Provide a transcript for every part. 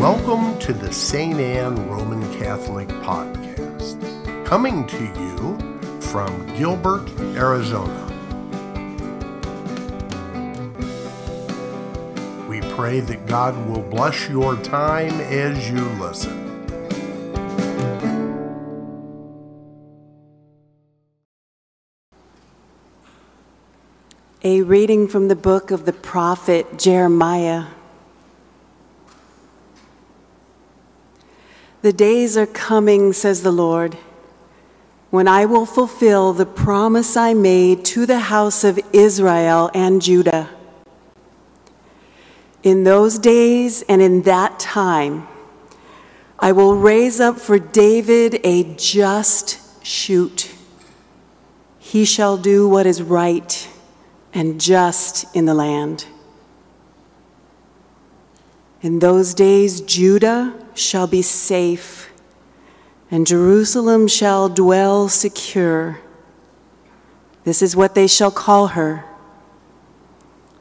Welcome to the St. Anne Roman Catholic Podcast, coming to you from Gilbert, Arizona. We pray that God will bless your time as you listen. A reading from the book of the prophet Jeremiah. The days are coming, says the Lord, when I will fulfill the promise I made to the house of Israel and Judah. In those days and in that time, I will raise up for David a just shoot. He shall do what is right and just in the land. In those days, Judah shall be safe, and Jerusalem shall dwell secure. This is what they shall call her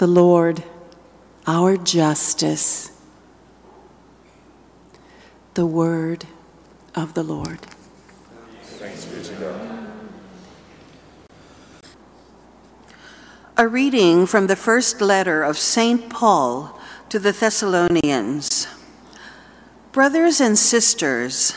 the Lord, our justice. The word of the Lord. Thanks be to God. A reading from the first letter of St. Paul to the Thessalonians. Brothers and sisters,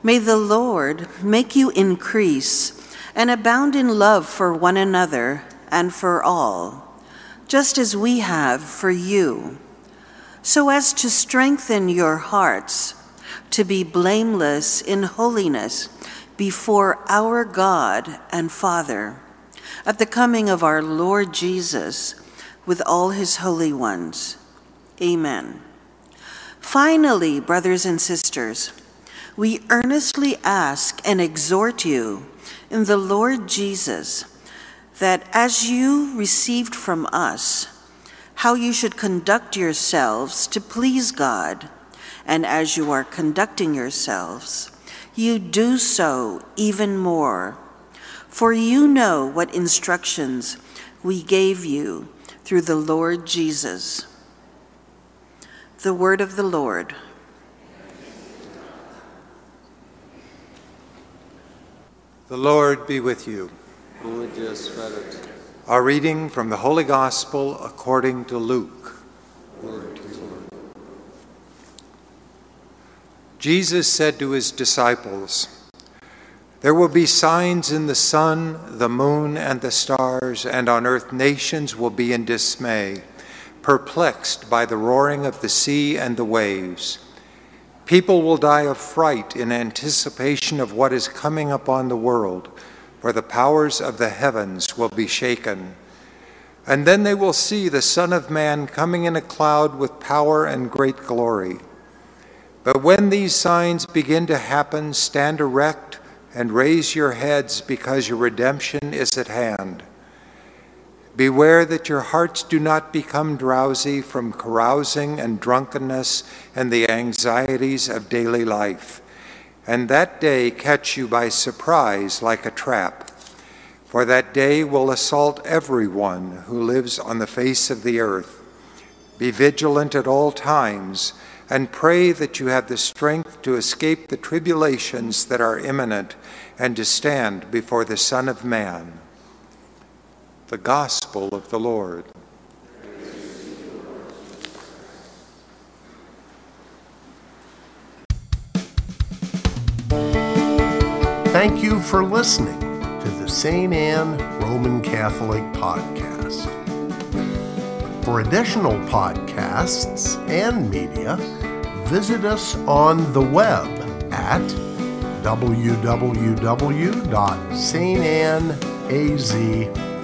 may the Lord make you increase and abound in love for one another and for all, just as we have for you, so as to strengthen your hearts to be blameless in holiness before our God and Father at the coming of our Lord Jesus with all his holy ones. Amen. Finally, brothers and sisters, we earnestly ask and exhort you in the Lord Jesus that as you received from us how you should conduct yourselves to please God, and as you are conducting yourselves, you do so even more for you know what instructions we gave you through the Lord Jesus. The word of the Lord. The Lord be with you. And with your spirit. Our reading from the Holy Gospel according to Luke. Lord, Lord. Jesus said to his disciples, There will be signs in the sun, the moon, and the stars, and on earth nations will be in dismay, perplexed by the roaring of the sea and the waves. People will die of fright in anticipation of what is coming upon the world, for the powers of the heavens will be shaken. And then they will see the Son of Man coming in a cloud with power and great glory. But when these signs begin to happen, stand erect and raise your heads because your redemption is at hand. Beware that your hearts do not become drowsy from carousing and drunkenness and the anxieties of daily life, and that day catch you by surprise like a trap. For that day will assault everyone who lives on the face of the earth. Be vigilant at all times and pray that you have the strength to escape the tribulations that are imminent and to stand before the Son of Man. The Gospel of the Lord. Thank you for listening to the St. Anne Roman Catholic Podcast. For additional podcasts and media, visit us on the web at